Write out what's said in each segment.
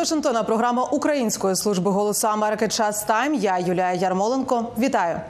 Вашингтона програма Української служби голосу Америки. Час тайм. Я Юлія Ярмоленко. Вітаю.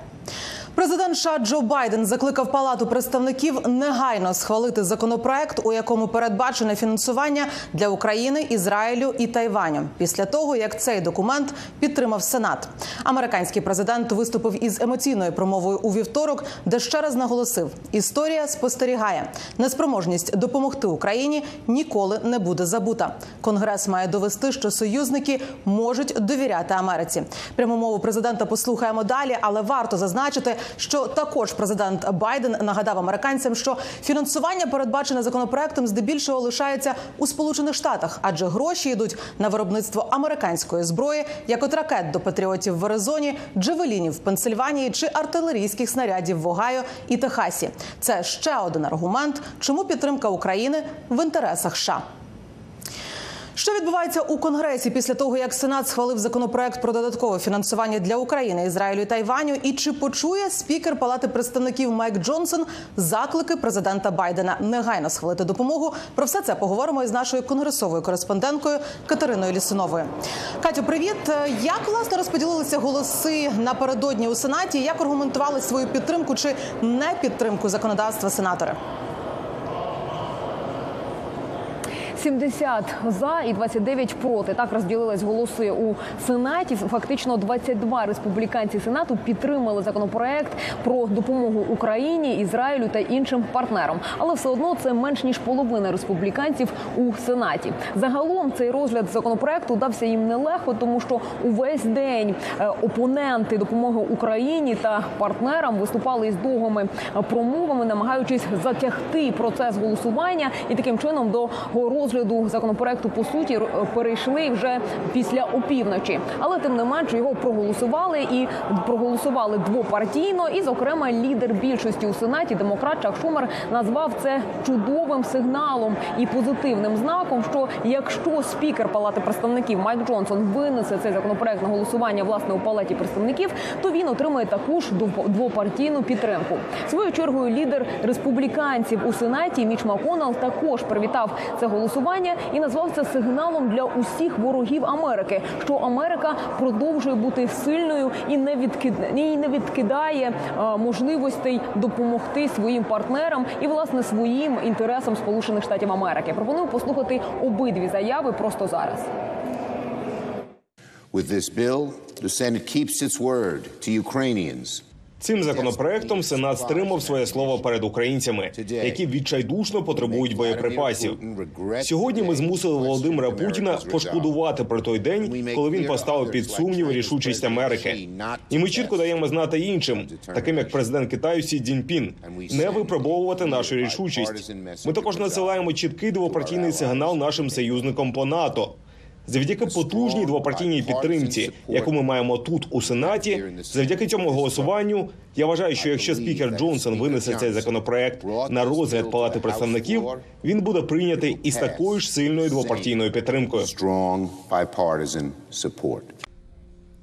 Президент США Джо Байден закликав Палату представників негайно схвалити законопроект, у якому передбачене фінансування для України, Ізраїлю і Тайваню. Після того як цей документ підтримав Сенат, американський президент виступив із емоційною промовою у вівторок, де ще раз наголосив: історія спостерігає, неспроможність допомогти Україні ніколи не буде забута. Конгрес має довести, що союзники можуть довіряти Америці. Пряму мову президента послухаємо далі, але варто зазначити, що також президент Байден нагадав американцям, що фінансування передбачене законопроектом здебільшого лишається у Сполучених Штатах, адже гроші йдуть на виробництво американської зброї, як от ракет до патріотів в Аризоні, джевелінів в Пенсильванії чи артилерійських снарядів в Огайо і Техасі. Це ще один аргумент, чому підтримка України в інтересах США. Що відбувається у конгресі після того, як Сенат схвалив законопроект про додаткове фінансування для України, Ізраїлю і Тайваню? І чи почує спікер Палати представників Майк Джонсон заклики президента Байдена негайно схвалити допомогу? Про все це поговоримо із нашою конгресовою кореспонденткою Катериною Лісуновою. Катю, привіт! Як власне розподілилися голоси напередодні у сенаті? Як аргументували свою підтримку чи не підтримку законодавства сенатори? 70 за і 29 проти. Так розділились голоси у сенаті. Фактично 22 республіканці сенату підтримали законопроект про допомогу Україні, Ізраїлю та іншим партнерам. Але все одно це менш ніж половина республіканців у сенаті. Загалом цей розгляд законопроекту дався їм нелегко, тому що увесь день опоненти допомоги Україні та партнерам виступали із довгими промовами, намагаючись затягти процес голосування і таким чином до розгляду розгляду законопроекту по суті перейшли вже після опівночі, але тим не менше його проголосували і проголосували двопартійно. І, зокрема, лідер більшості у сенаті, демократ Чак Шумер, назвав це чудовим сигналом і позитивним знаком. Що якщо спікер Палати представників Майк Джонсон винесе цей законопроект на голосування власне у палаті представників, то він отримає таку ж двопартійну підтримку. Своєю чергою лідер республіканців у сенаті Міч Маконал також привітав це голосування голосування і назвав це сигналом для усіх ворогів Америки, що Америка продовжує бути сильною і не відкидає, і не відкидає а, можливостей допомогти своїм партнерам і власне своїм інтересам Сполучених Штатів Америки. Пропоную послухати обидві заяви просто зараз. With this bill, the Senate keeps its word to Ukrainians. Цим законопроектом Сенат стримав своє слово перед українцями, які відчайдушно потребують боєприпасів. Сьогодні ми змусили Володимира Путіна пошкодувати про той день, коли він поставив під сумнів рішучість Америки. І ми чітко даємо знати іншим, таким як президент Китаю Сі Цзіньпін, не випробовувати нашу рішучість. Ми також надсилаємо чіткий двопартійний сигнал нашим союзникам по НАТО. Завдяки потужній двопартійній підтримці, яку ми маємо тут у сенаті, завдяки цьому голосуванню, я вважаю, що якщо спікер Джонсон винесе цей законопроект на розгляд палати представників, він буде прийнятий із такою ж сильною двопартійною підтримкою.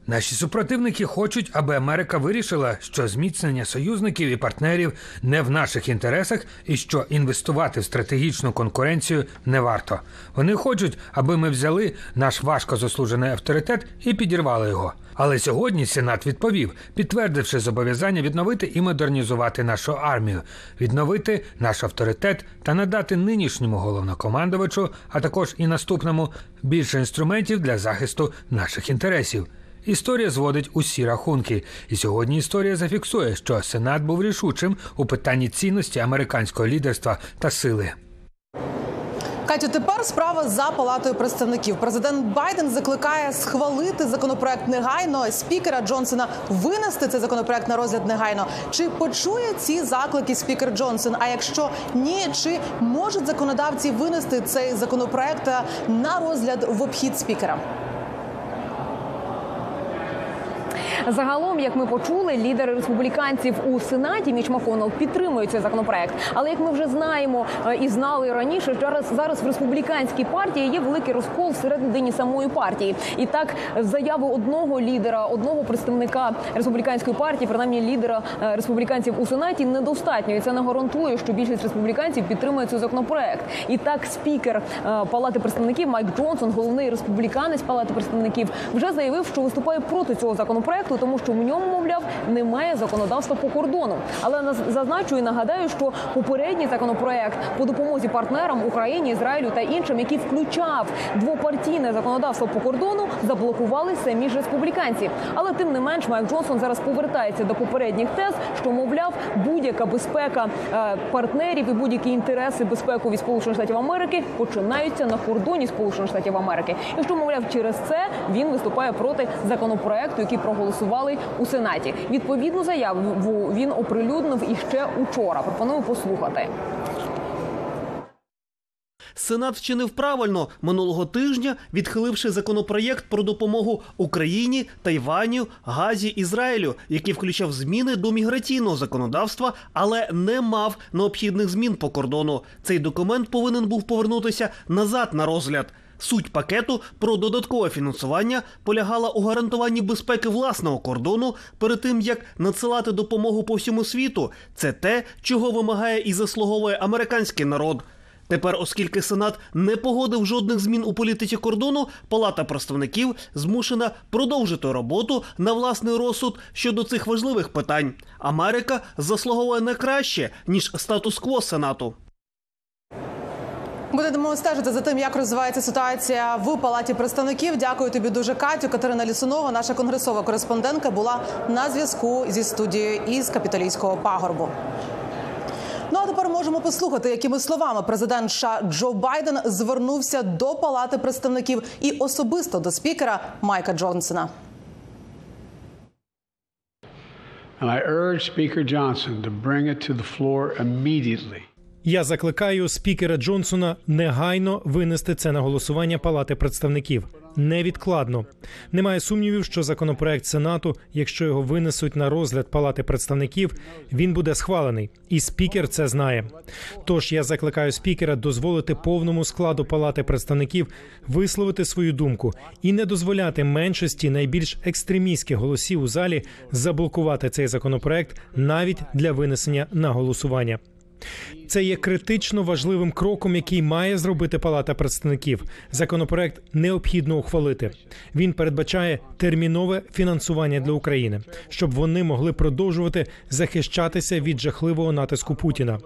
Наші супротивники хочуть, аби Америка вирішила, що зміцнення союзників і партнерів не в наших інтересах, і що інвестувати в стратегічну конкуренцію не варто. Вони хочуть, аби ми взяли наш важко заслужений авторитет і підірвали його. Але сьогодні Сенат відповів, підтвердивши зобов'язання відновити і модернізувати нашу армію, відновити наш авторитет та надати нинішньому головнокомандувачу, а також і наступному більше інструментів для захисту наших інтересів. Історія зводить усі рахунки, і сьогодні історія зафіксує, що Сенат був рішучим у питанні цінності американського лідерства та сили. Катю, тепер справа за палатою представників. Президент Байден закликає схвалити законопроект негайно. Спікера Джонсона винести цей законопроект на розгляд негайно. Чи почує ці заклики спікер Джонсон? А якщо ні, чи можуть законодавці винести цей законопроект на розгляд в обхід спікера? Загалом, як ми почули, лідери республіканців у сенаті Міч Маконел підтримують цей законопроект. Але як ми вже знаємо е, і знали раніше, зараз зараз в республіканській партії є великий розкол всередині самої партії. І так, заяви одного лідера, одного представника республіканської партії, принаймні лідера е, республіканців у сенаті, недостатньо. І це не гарантує, що більшість республіканців підтримує цей законопроект. І так, спікер е, Палати представників Майк Джонсон, головний республіканець Палати представників, вже заявив, що виступає проти цього законопроекту, тому що в ньому, мовляв, немає законодавства по кордону. Але зазначу і нагадаю, що попередній законопроект по допомозі партнерам Україні, Ізраїлю та іншим, який включав двопартійне законодавство по кордону, заблокували самі ж республіканці. Але тим не менш, Майк Джонсон зараз повертається до попередніх тез, що мовляв будь-яка безпека е, партнерів і будь-які інтереси безпекові Сполучених Штатів Америки починаються на кордоні Сполучених Штатів Америки. І що мовляв, через це він виступає проти законопроекту, який проголосували у сенаті. Відповідну заяву він оприлюднив іще учора. Пропоную послухати. Сенат вчинив правильно минулого тижня, відхиливши законопроєкт про допомогу Україні, Тайваню, Газі, Ізраїлю, який включав зміни до міграційного законодавства, але не мав необхідних змін по кордону. Цей документ повинен був повернутися назад на розгляд. Суть пакету про додаткове фінансування полягала у гарантуванні безпеки власного кордону перед тим, як надсилати допомогу по всьому світу. Це те, чого вимагає і заслуговує американський народ. Тепер, оскільки Сенат не погодив жодних змін у політиці кордону, Палата представників змушена продовжити роботу на власний розсуд щодо цих важливих питань. Америка заслуговує не краще ніж статус-кво Сенату. Будемо стежити за тим, як розвивається ситуація в палаті представників. Дякую тобі дуже, Катю. Катерина Лісунова, наша конгресова кореспондентка, була на зв'язку зі студією із капітолійського пагорбу. Ну а тепер можемо послухати, якими словами президент США Джо Байден звернувся до палати представників і особисто до спікера Майка Джонсона. And I urge Speaker Johnson to bring it to the floor immediately. Я закликаю спікера Джонсона негайно винести це на голосування Палати представників невідкладно. Немає сумнівів, що законопроект Сенату, якщо його винесуть на розгляд Палати представників, він буде схвалений, і спікер це знає. Тож я закликаю спікера дозволити повному складу Палати представників висловити свою думку і не дозволяти меншості найбільш екстремістських голосів у залі заблокувати цей законопроект навіть для винесення на голосування. Це є критично важливим кроком, який має зробити Палата представників. Законопроект необхідно ухвалити. Він передбачає термінове фінансування для України, щоб вони могли продовжувати захищатися від жахливого натиску Путіна.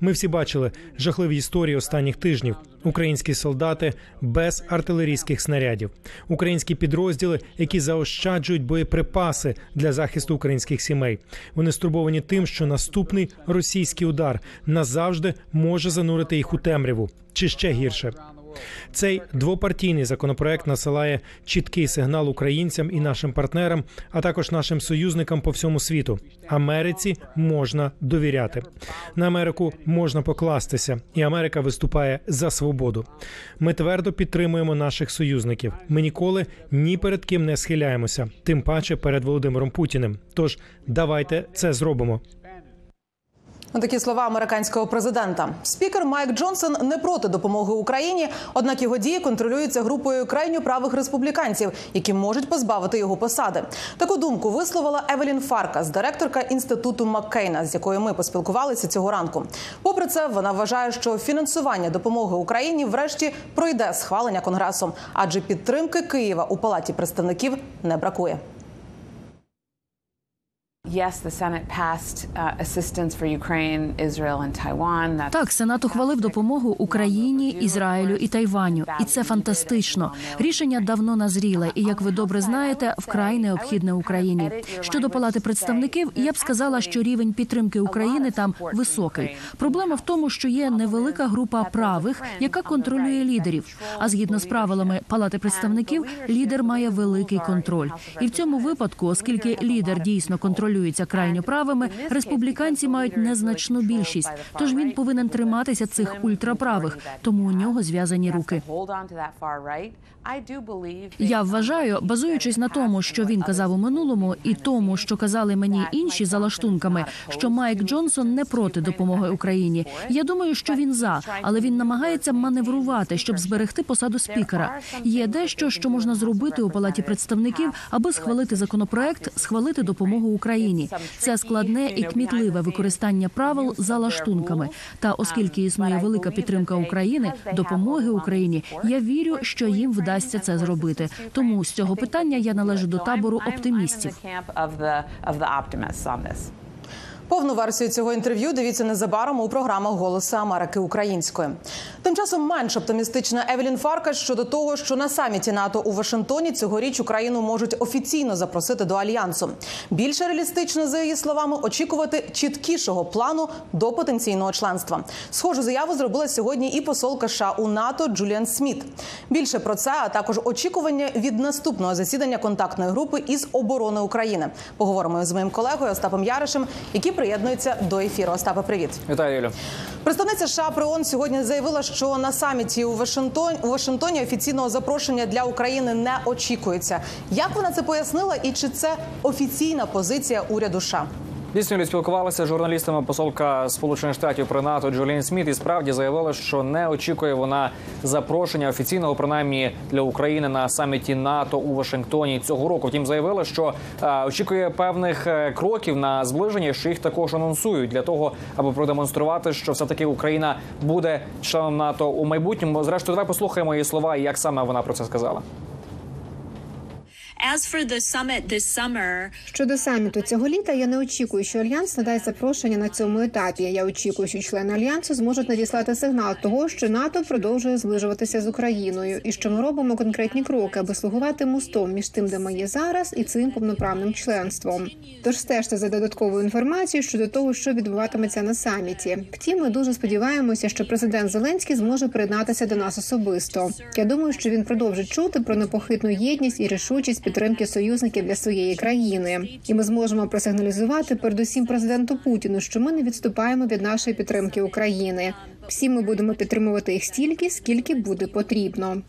Ми всі бачили жахливі історії останніх тижнів. Українські солдати без артилерійських снарядів, українські підрозділи, які заощаджують боєприпаси для захисту українських сімей. Вони стурбовані тим, що наступний російський удар назавжди може занурити їх у темряву чи ще гірше. Цей двопартійний законопроект насилає чіткий сигнал українцям і нашим партнерам, а також нашим союзникам по всьому світу. Америці можна довіряти. На Америку можна покластися, і Америка виступає за свободу. Ми твердо підтримуємо наших союзників. Ми ніколи ні перед ким не схиляємося, тим паче перед Володимиром Путіним. Тож давайте це зробимо. Такі слова американського президента. Спікер Майк Джонсон не проти допомоги Україні, однак його дії контролюються групою крайньо правих республіканців, які можуть позбавити його посади. Таку думку висловила Евелін Фаркас, директорка інституту Маккейна, з якою ми поспілкувалися цього ранку. Попри це, вона вважає, що фінансування допомоги Україні врешті пройде схвалення конгресом, адже підтримки Києва у палаті представників не бракує. Так, Сенат ухвалив допомогу Україні, Ізраїлю і Тайваню, і це фантастично. Рішення давно назріле, і як ви добре знаєте, вкрай необхідне Україні. Щодо палати представників, я б сказала, що рівень підтримки України там високий. Проблема в тому, що є невелика група правих, яка контролює лідерів. А згідно з правилами палати представників, лідер має великий контроль. І в цьому випадку, оскільки лідер дійсно контролює контролюється крайньо правими, республіканці мають незначну більшість. Тож він повинен триматися цих ультраправих, тому у нього зв'язані руки. Я вважаю, базуючись на тому, що він казав у минулому, і тому, що казали мені інші за лаштунками, що Майк Джонсон не проти допомоги Україні. Я думаю, що він за, але він намагається маневрувати, щоб зберегти посаду спікера. Є дещо, що можна зробити у палаті представників, аби схвалити законопроект, схвалити допомогу Україні. Це складне і кмітливе використання правил за лаштунками. Та оскільки існує велика підтримка України, допомоги Україні, я вірю, що їм вдасться це зробити. Тому з цього питання я належу до табору оптимістів. Повну версію цього інтерв'ю дивіться незабаром у програмах Голосу Америки українською. Тим часом менш оптимістична Евелін Фаркаш щодо того, що на саміті НАТО у Вашингтоні цьогоріч Україну можуть офіційно запросити до альянсу. Більше реалістично, за її словами, очікувати чіткішого плану до потенційного членства. Схожу заяву зробила сьогодні і посолка США у НАТО Джуліан Сміт. Більше про це, а також очікування від наступного засідання контактної групи із оборони України. Поговоримо з моїм колегою Остапом Яришем, який приєднується до ефіру. Остапа, привіт. Вітаю, Юлю. Представниця США при ООН сьогодні заявила, що на саміті у Вашингтоні у Вашингтоні офіційного запрошення для України не очікується. Як вона це пояснила, і чи це офіційна позиція уряду США? Дійсно, Юлі, спілкувалися з журналістами посолка Сполучених Штатів при НАТО Джолін Сміт і справді заявила, що не очікує вона запрошення офіційного принаймні для України на саміті НАТО у Вашингтоні цього року. Втім, заявила, що е, очікує певних е, кроків на зближення, що їх також анонсують для того, аби продемонструвати, що все таки Україна буде членом НАТО у майбутньому. Зрештою, давай послухаємо її слова і як саме вона про це сказала. Щодо саміту цього літа я не очікую, що альянс надасть запрошення на цьому етапі. Я очікую, що члени альянсу зможуть надіслати сигнал того, що НАТО продовжує зближуватися з Україною, і що ми робимо конкретні кроки, аби слугувати мостом між тим, де ми є зараз, і цим повноправним членством. Тож стежте за додатковою інформацією щодо того, що відбуватиметься на саміті. Втім, ми дуже сподіваємося, що президент Зеленський зможе приєднатися до нас особисто. Я думаю, що він продовжить чути про непохитну єдність і рішучість підтримки союзників для своєї країни, і ми зможемо просигналізувати передусім президенту Путіну, що ми не відступаємо від нашої підтримки України. Всі ми будемо підтримувати їх стільки, скільки буде потрібно.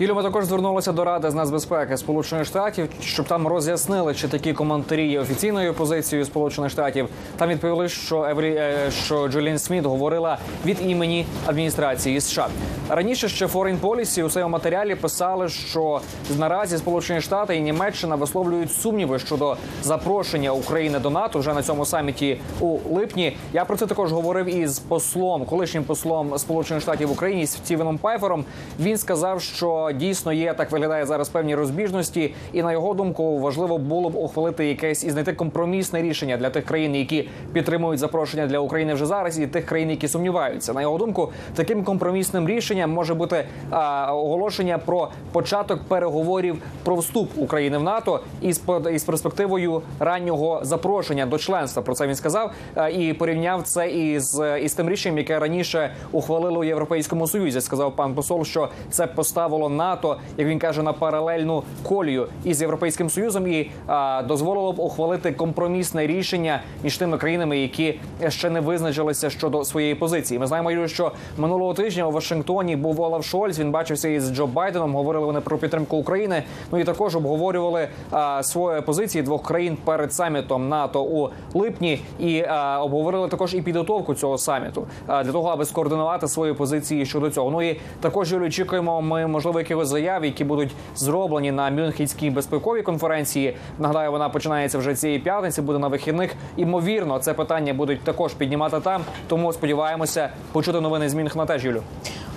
Ми також звернулися до Ради з нацбезпеки Сполучених Штатів, щоб там роз'яснили, чи такі коментарі є офіційною позицією Сполучених Штатів. Там відповіли, що Еврі е, що Джулін Сміт говорила від імені адміністрації США. Раніше ще Foreign Policy у своєму матеріалі писали, що наразі Сполучені Штати і Німеччина висловлюють сумніви щодо запрошення України до НАТО вже на цьому саміті у липні. Я про це також говорив із послом, колишнім послом Сполучених Штатів в Україні Стівеном Пайфером. Він сказав, що дійсно є так виглядає зараз певні розбіжності, і на його думку важливо було б ухвалити якесь і знайти компромісне рішення для тих країн, які підтримують запрошення для України вже зараз, і тих країн, які сумніваються. На його думку, таким компромісним рішенням може бути а, оголошення про початок переговорів про вступ України в НАТО із із перспективою раннього запрошення до членства. Про це він сказав а, і порівняв це із, із тим рішенням, яке раніше ухвалило у європейському союзі. Сказав пан посол, що це поставило НАТО, як він каже, на паралельну колію із європейським союзом і а, дозволило б ухвалити компромісне рішення між тими країнами, які ще не визначилися щодо своєї позиції. Ми знаємо, Юрію, що минулого тижня у Вашингтоні був Олаф Шольц. Він бачився із Джо Байденом. Говорили вони про підтримку України. Ну і також обговорювали а, свої позиції двох країн перед самітом НАТО у липні, і а, обговорили також і підготовку цього саміту а, для того, аби скоординувати свої позиції щодо цього. Ну і також Юрію, очікуємо ми можливо якихось заяв, які будуть зроблені на Мюнхенській безпековій конференції. Нагадаю, вона починається вже цієї п'ятниці. Буде на вихідних. Імовірно, це питання будуть також піднімати там. Тому сподіваємося почути новини з Мюнхена теж, Юлю.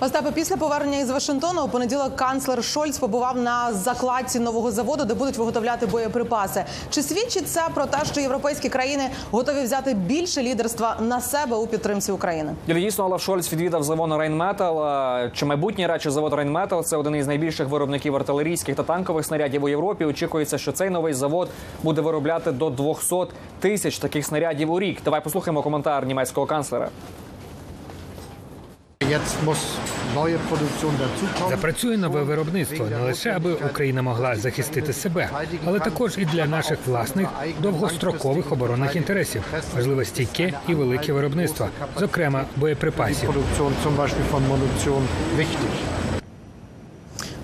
Остапе, після повернення із Вашингтона у понеділок канцлер Шольц побував на закладці нового заводу, де будуть виготовляти боєприпаси. Чи свідчить це про те, що європейські країни готові взяти більше лідерства на себе у підтримці України? Дійсно, Олаф Шольц відвідав завод Рейнметал. Чи майбутнє радше завод Рейнметал це один із найбільших виробників артилерійських та танкових снарядів у Європі. Очікується, що цей новий завод буде виробляти до 200 тисяч таких снарядів у рік. Давай послухаємо коментар німецького канцлера. Muss Запрацює нове виробництво не лише аби Україна могла захистити себе, але також і для наших власних довгострокових оборонних інтересів. Важливо стійке і велике виробництво, зокрема боєприпасів.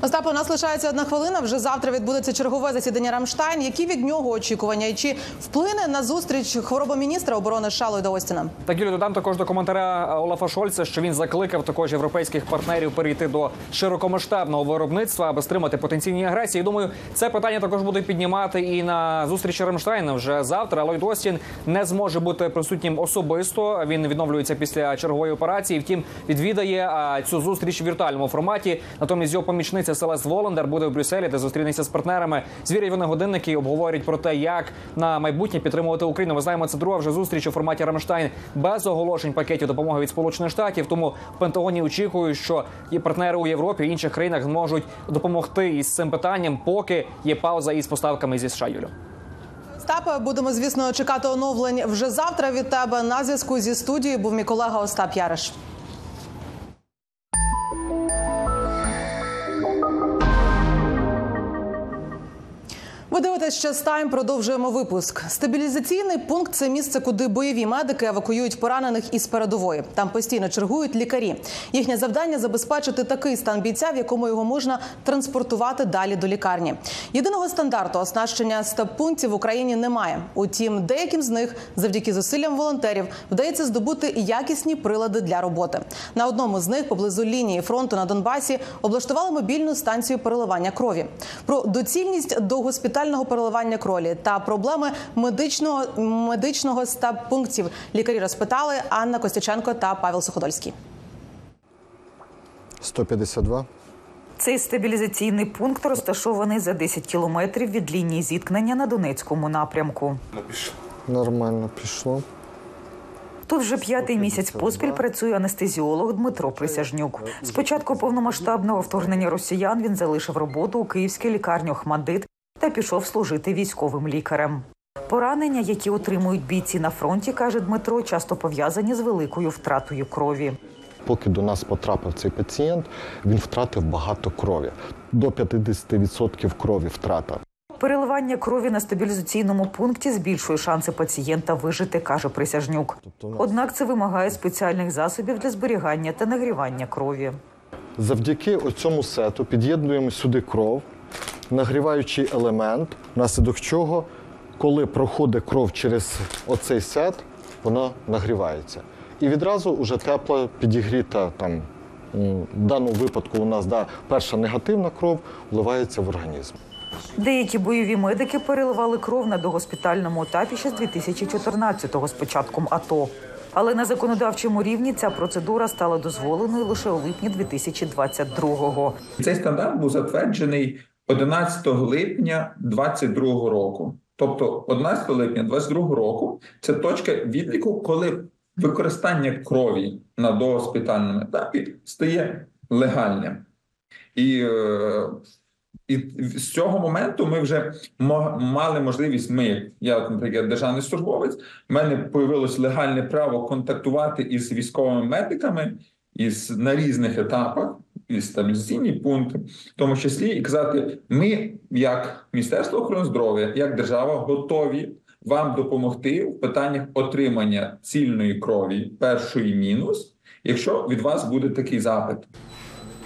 Остапе, у нас лишається одна хвилина. Вже завтра відбудеться чергове засідання Рамштайн. Які від нього очікування? І чи вплине на зустріч хвороба міністра оборони США Ллойда Остіна? Так, Юлі, додам також до коментаря Олафа Шольца, що він закликав також європейських партнерів перейти до широкомасштабного виробництва, аби стримати потенційні агресії. Думаю, це питання також буде піднімати і на зустрічі Рамштайна вже завтра. Ллойд Остін не зможе бути присутнім особисто. Він відновлюється після чергової операції. Втім, відвідає цю зустріч в віртуальному форматі. Натомість його помічниця Селест Волондар буде в Брюсселі, де зустрінеться з партнерами. Звірять вони годинники обговорять про те, як на майбутнє підтримувати Україну. Ми знаємо, це друга вже зустріч у форматі Рамштайн без оголошень пакетів допомоги від Сполучених Штатів. Тому в Пентагоні очікують, що і партнери у Європі і інших країнах зможуть допомогти із цим питанням, поки є пауза із поставками зі США. Юлю. Остапе, будемо звісно чекати оновлень вже завтра. Від тебе на зв'язку зі студією був мій колега Остап Яриш. Ви дивитесь «Час Тайм», Продовжуємо випуск. Стабілізаційний пункт це місце, куди бойові медики евакуюють поранених із передової. Там постійно чергують лікарі. Їхнє завдання забезпечити такий стан бійця, в якому його можна транспортувати далі до лікарні. Єдиного стандарту оснащення стаб-пунктів в Україні немає. Утім, деяким з них, завдяки зусиллям волонтерів, вдається здобути якісні прилади для роботи. На одному з них, поблизу лінії фронту на Донбасі, облаштували мобільну станцію переливання крові. Про доцільність до госпітального переливання крові та проблеми медичного медичного стаб-пунктів лікарі розпитали Анна Костюченко та Павел Суходольський. 152. Цей стабілізаційний пункт розташований за 10 кілометрів від лінії зіткнення на Донецькому напрямку. Нормально пішло. Тут вже п'ятий місяць поспіль працює анестезіолог Дмитро Присяжнюк. З початку повномасштабного вторгнення росіян він залишив роботу у київській лікарні Охмадит та пішов служити військовим лікарем. Поранення, які отримують бійці на фронті, каже Дмитро, часто пов'язані з великою втратою крові. Поки до нас потрапив цей пацієнт, він втратив багато крові. До 50% крові втрата. Переливання крові на стабілізаційному пункті збільшує шанси пацієнта вижити, каже Присяжнюк. Однак це вимагає спеціальних засобів для зберігання та нагрівання крові. Завдяки цьому сету під'єднуємо сюди кров, нагріваючий елемент, внаслідок чого, коли проходить кров через оцей сет, вона нагрівається. І відразу вже тепло підігріта там. В даному випадку у нас да, перша негативна кров вливається в організм. Деякі бойові медики переливали кров на догоспітальному етапі ще з 2014-го з початком АТО. Але на законодавчому рівні ця процедура стала дозволеною лише у липні 2022-го. Цей стандарт був затверджений 11 липня 2022 року. Тобто 11 липня 2022 року це точка відліку, коли використання крові на догоспітальному етапі стає легальним. І, е, і з цього моменту ми вже мали можливість. Ми, я, наприклад, державний службовець, в мене появилось легальне право контактувати із військовими медиками із на різних етапах, і стабілізаційні пункти, в тому числі і казати: ми, як Міністерство охорони здоров'я, як держава, готові вам допомогти в питаннях отримання цільної крові першої мінус, якщо від вас буде такий запит.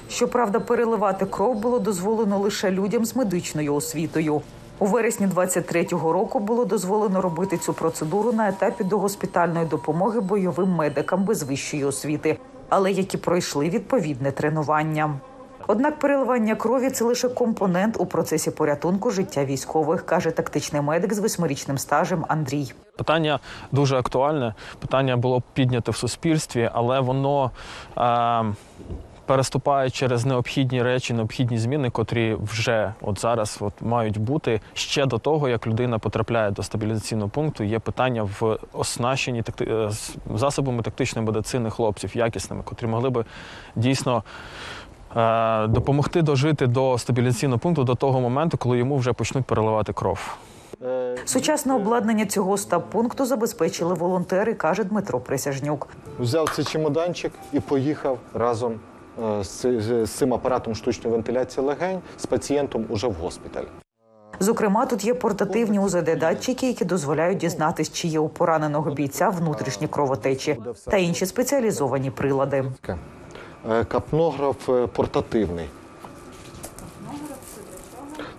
Щоправда, переливати кров було дозволено лише людям з медичною освітою. У вересні 23-го року було дозволено робити цю процедуру на етапі догоспітальної допомоги бойовим медикам без вищої освіти, але які пройшли відповідне тренування. Однак переливання крові це лише компонент у процесі порятунку життя військових, каже тактичний медик з восьмирічним стажем Андрій. Питання дуже актуальне. Питання було піднято в суспільстві, але воно е, переступає через необхідні речі, необхідні зміни, котрі вже от зараз от мають бути ще до того, як людина потрапляє до стабілізаційного пункту. Є питання в оснащенні такти... е, засобами тактичної медицини хлопців, якісними, котрі могли би дійсно. е, Допомогти дожити до стабілізаційного пункту до того моменту, коли йому вже почнуть переливати кров. Сучасне обладнання цього стаб-пункту забезпечили волонтери, каже Дмитро Присяжнюк. Взяв цей чемоданчик і поїхав разом з, з цим апаратом штучної вентиляції легень з пацієнтом уже в госпіталі. Зокрема, тут є портативні УЗД-датчики, які дозволяють дізнатись, чи є у пораненого бійця внутрішні кровотечі та інші спеціалізовані прилади. Е, Капнограф е, портативний.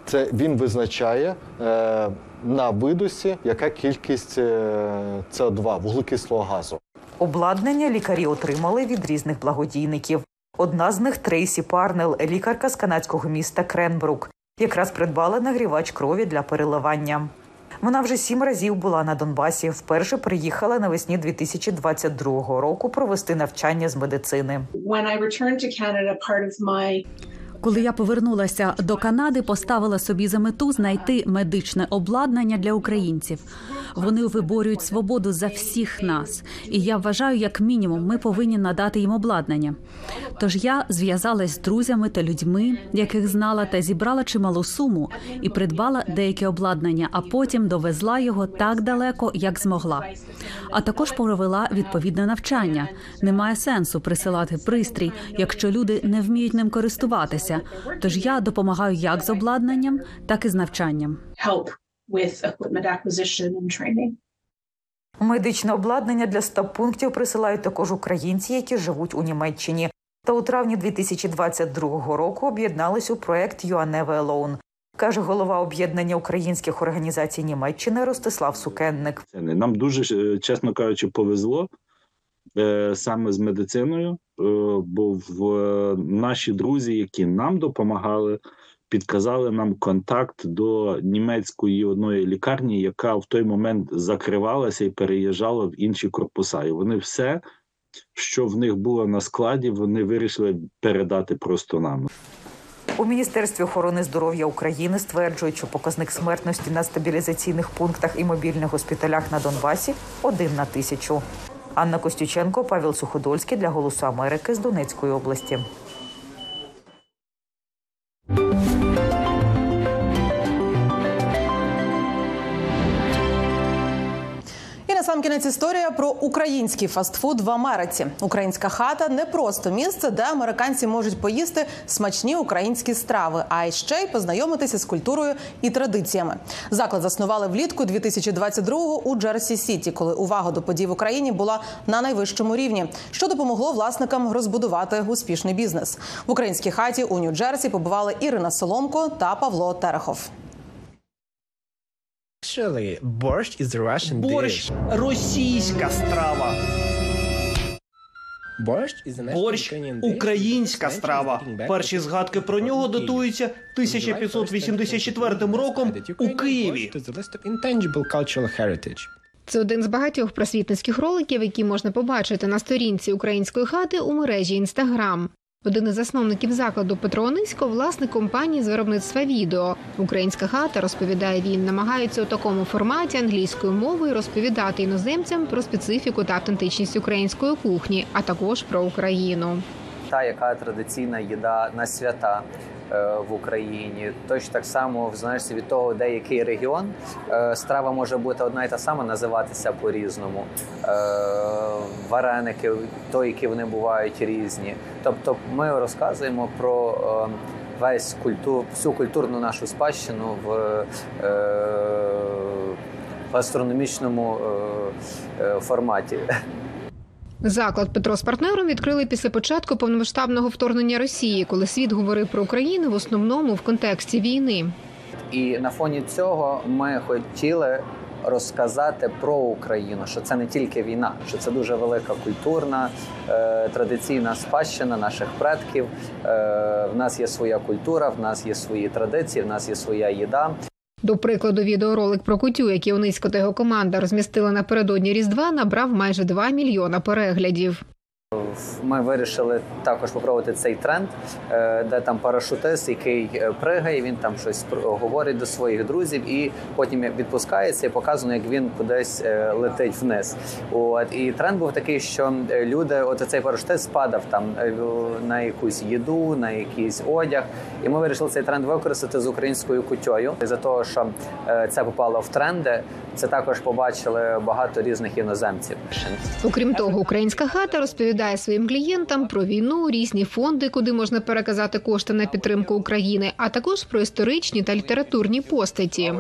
Це він визначає е, на видосі, яка кількість е, СО2, вуглекислого газу. Обладнання лікарі отримали від різних благодійників. Одна з них Трейсі Парнел, лікарка з канадського міста Кренбрук, якраз придбала нагрівач крові для переливання. Вона вже сім разів була на Донбасі. Вперше приїхала навесні 2022 року провести навчання з медицини. Коли я повернулася до Канади, поставила собі за мету знайти медичне обладнання для українців. Вони виборюють свободу за всіх нас, і я вважаю, як мінімум, ми повинні надати їм обладнання. Тож я зв'язалась з друзями та людьми, яких знала, та зібрала чималу суму і придбала деяке обладнання, а потім довезла його так далеко, як змогла. А також провела відповідне навчання. Немає сенсу присилати пристрій, якщо люди не вміють ним користуватися. Тож я допомагаю як з обладнанням, так і з навчанням. Медичне обладнання для стаб-пунктів присилають також українці, які живуть у Німеччині. Та у травні 2022 року об'єднались у проект «You are alone», каже голова об'єднання українських організацій Німеччини Ростислав Сукенник. Нам дуже е, чесно кажучи, повезло саме з медициною, е, бо в е, наші друзі, які нам допомагали, підказали нам контакт до німецької одної лікарні, яка в той момент закривалася і переїжджала в інші корпуса. І вони все, що в них було на складі, вони вирішили передати просто нам. У міністерстві охорони здоров'я України стверджують, що показник смертності на стабілізаційних пунктах і мобільних госпіталях на Донбасі один на тисячу. Анна Костюченко, Павел Суходольський для Голосу Америки з Донецької області. І сам кінець історія про український фастфуд в Америці. Українська хата не просто місце, де американці можуть поїсти смачні українські страви, а ще й познайомитися з культурою і традиціями. Заклад заснували влітку 2022-го у Джерсі Сіті, коли увага до подій в Україні була на найвищому рівні, що допомогло власникам розбудувати успішний бізнес. В українській хаті у Нью-Джерсі побували Ірина Соломко та Павло Терехов. Actually, borscht is a Russian Борщ dish. російська страва. Borscht is Борщ українська страва. Перші згадки про нього 1400. датуються 1584 роком у Києві. Це один з багатьох просвітницьких роликів, які можна побачити на сторінці української хати у мережі Інстаграм. Один із засновників закладу Петро Онисько – власник компанії з виробництва відео. Українська хата розповідає він, намагається у такому форматі англійською мовою розповідати іноземцям про специфіку та автентичність української кухні, а також про Україну. Та, яка традиційна їда на свята е, в Україні. Точно так само, в залежності від того, де який регіон, е, страва може бути одна і та сама, називатися по-різному. Е, Вареники, то, які вони бувають різні. Тобто, ми розказуємо про весь культур, всю культурну нашу спадщину в гастрономічному форматі. Заклад Петро з партнером відкрили після початку повномасштабного вторгнення Росії, коли світ говорив про Україну в основному в контексті війни. І на фоні цього ми хотіли розказати про Україну, що це не тільки війна, що це дуже велика культурна е, традиційна спадщина наших предків. Е, в нас є своя культура, в нас є свої традиції, в нас є своя їда. До прикладу, відеоролик про кутю, який Онисько та його команда розмістили напередодні Різдва, набрав майже 2 мільйона переглядів. Ми вирішили також попробувати цей тренд, е, де там парашутист, який е, пригає, він там щось говорить до своїх друзів, і потім відпускається і показано, як він кудись е, летить вниз. От і тренд був такий, що люди, от цей парашутист спадав там на якусь їду, на якийсь одяг. І ми вирішили цей тренд використати з українською кутьою. За того, що це попало в тренди, це також побачили багато різних іноземців. Окрім того, українська хата розповідає своїм клієнтам про війну, різні фонди, куди можна переказати кошти на підтримку України, а також про історичні та літературні постаті.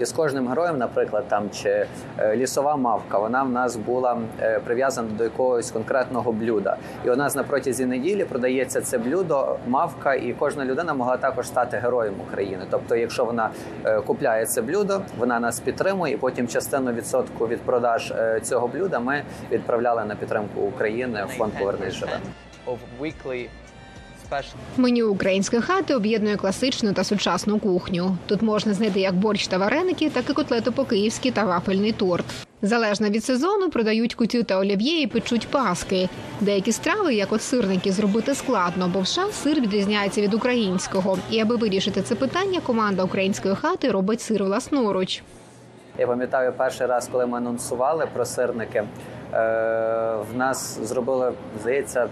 І з кожним героєм, наприклад, там чи е, лісова мавка, вона в нас була е, прив'язана до якогось конкретного блюда. І у нас на протязі неділі продається це блюдо, мавка, і кожна людина могла також стати героєм України. Тобто, якщо вона е, купляє це блюдо, вона нас підтримує, потім частину відсотку від продаж е, цього блюда ми відправляли на підтримку України в фонд Повернись живе. Меню української хати об'єднує класичну та сучасну кухню. Тут можна знайти як борщ та вареники, так і котлети по-київськи та вафельний торт. Залежно від сезону продають кутю та олів'є і печуть паски. Деякі страви, як от сирники, зробити складно, бо в США сир відрізняється від українського. І аби вирішити це питання, команда української хати робить сир власноруч. Я пам'ятаю перший раз, коли ми анонсували про сирники. Е, в нас зробили, здається,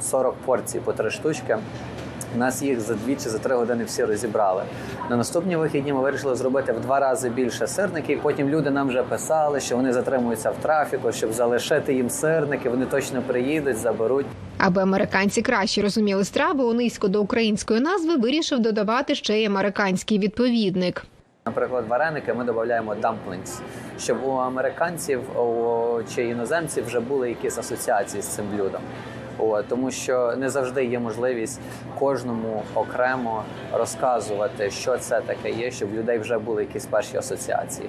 40 порцій по три штучки. У нас їх за дві чи за три години всі розібрали. На наступні вихідні ми вирішили зробити в два рази більше сирників. Потім люди нам вже писали, що вони затримуються в трафіку, щоб залишити їм сирники. Вони точно приїдуть, заберуть. Аби американці краще розуміли страву, у низько до української назви вирішив додавати ще й американський відповідник. Наприклад, вареники ми додаємо dumplings, щоб у американців у, чи іноземців вже були якісь асоціації з цим блюдом. О, тому що не завжди є можливість кожному окремо розказувати, що це таке є, щоб у людей вже були якісь перші асоціації.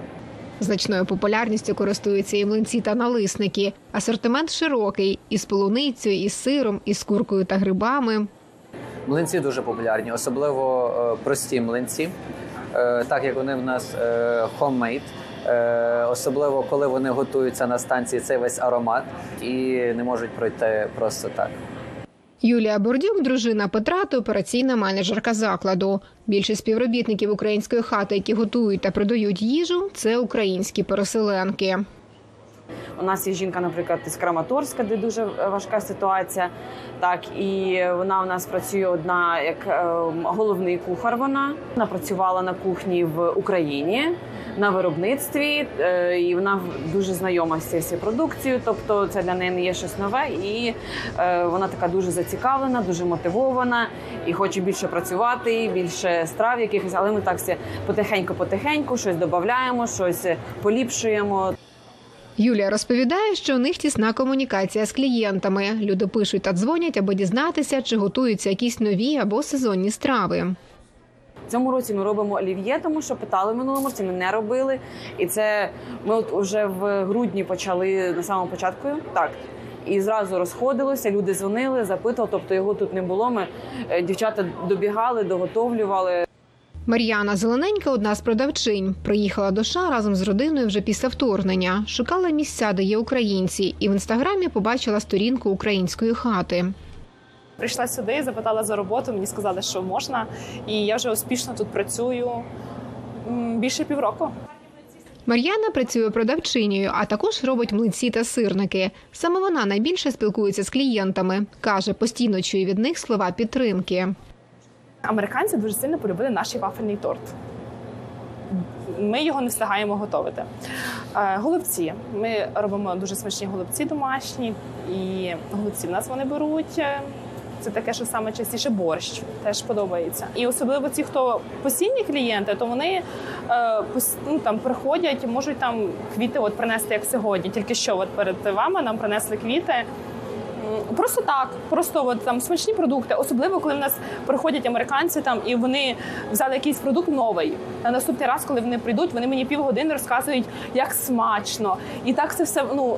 Значною популярністю користуються і млинці та налисники. Асортимент широкий із полуницею, із сиром, із куркою та грибами. Млинці дуже популярні, особливо е, прості млинці, так як вони в нас хоммейд. Е, особливо коли вони готуються на станції цей весь аромат і не можуть пройти просто так. Юлія Бордюк, дружина Петра та операційна менеджерка закладу. Більшість співробітників української хати, які готують та продають їжу, це українські переселенки. У нас є жінка, наприклад, із Краматорська, де дуже важка ситуація. Так і вона у нас працює одна як е, головний кухар. Вона вона працювала на кухні в Україні на виробництві, е, і вона дуже знайома з цією продукцією. Тобто, це для неї не є щось нове, і е, вона така дуже зацікавлена, дуже мотивована і хоче більше працювати, більше страв якихось. Але ми так всі потихеньку-потихеньку щось додаємо, щось поліпшуємо. Юлія розповідає, що у них тісна комунікація з клієнтами. Люди пишуть та дзвонять, аби дізнатися, чи готуються якісь нові або сезонні страви. Цьому році ми робимо олів'є, тому що питали в минулому році, ми не робили. І це ми от вже в грудні почали на самому початку. Так. І зразу розходилося, люди дзвонили, запитували, тобто його тут не було. Ми е, дівчата добігали, доготовлювали. Мар'яна Зелененька одна з продавчинь. Приїхала до США разом з родиною вже після вторгнення. Шукала місця, де є українці, і в інстаграмі побачила сторінку української хати. Прийшла сюди, запитала за роботу. Мені сказали, що можна, і я вже успішно тут працюю більше півроку. Мар'яна працює продавчинею, а також робить млинці та сирники. Саме вона найбільше спілкується з клієнтами. каже, постійно чує від них слова підтримки. Американці дуже сильно полюбили наш вафельний торт. Ми його не встигаємо готувати. Голубці. Ми робимо дуже смачні голубці домашні, і голубці в нас вони беруть. Це таке, що саме частіше борщ теж подобається. І особливо ті, хто постійні клієнти, то вони е, ну, там приходять, можуть там квіти от принести як сьогодні. Тільки що от перед вами нам принесли квіти. Просто так, просто от там смачні продукти, особливо коли в нас приходять американці там і вони взяли якийсь продукт новий. На наступний раз, коли вони прийдуть, вони мені півгодини розказують, як смачно, і так це все ну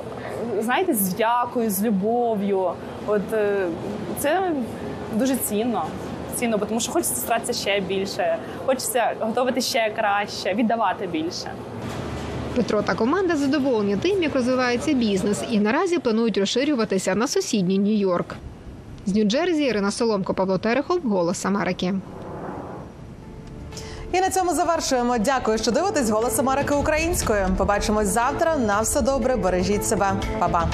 знаєте, з вдякою, з любов'ю. От це дуже цінно. Цінно, тому що хочеться старатися ще більше, хочеться готувати ще краще, віддавати більше. Петро та команда задоволені тим, як розвивається бізнес, і наразі планують розширюватися на сусідній Нью-Йорк. З Нью-Джерсі Ірина Соломко, Павло Терехов, Голос Америки. І на цьому завершуємо. Дякую, що дивитесь Голос Америки українською. Побачимось завтра. На все добре. Бережіть себе, Па-па.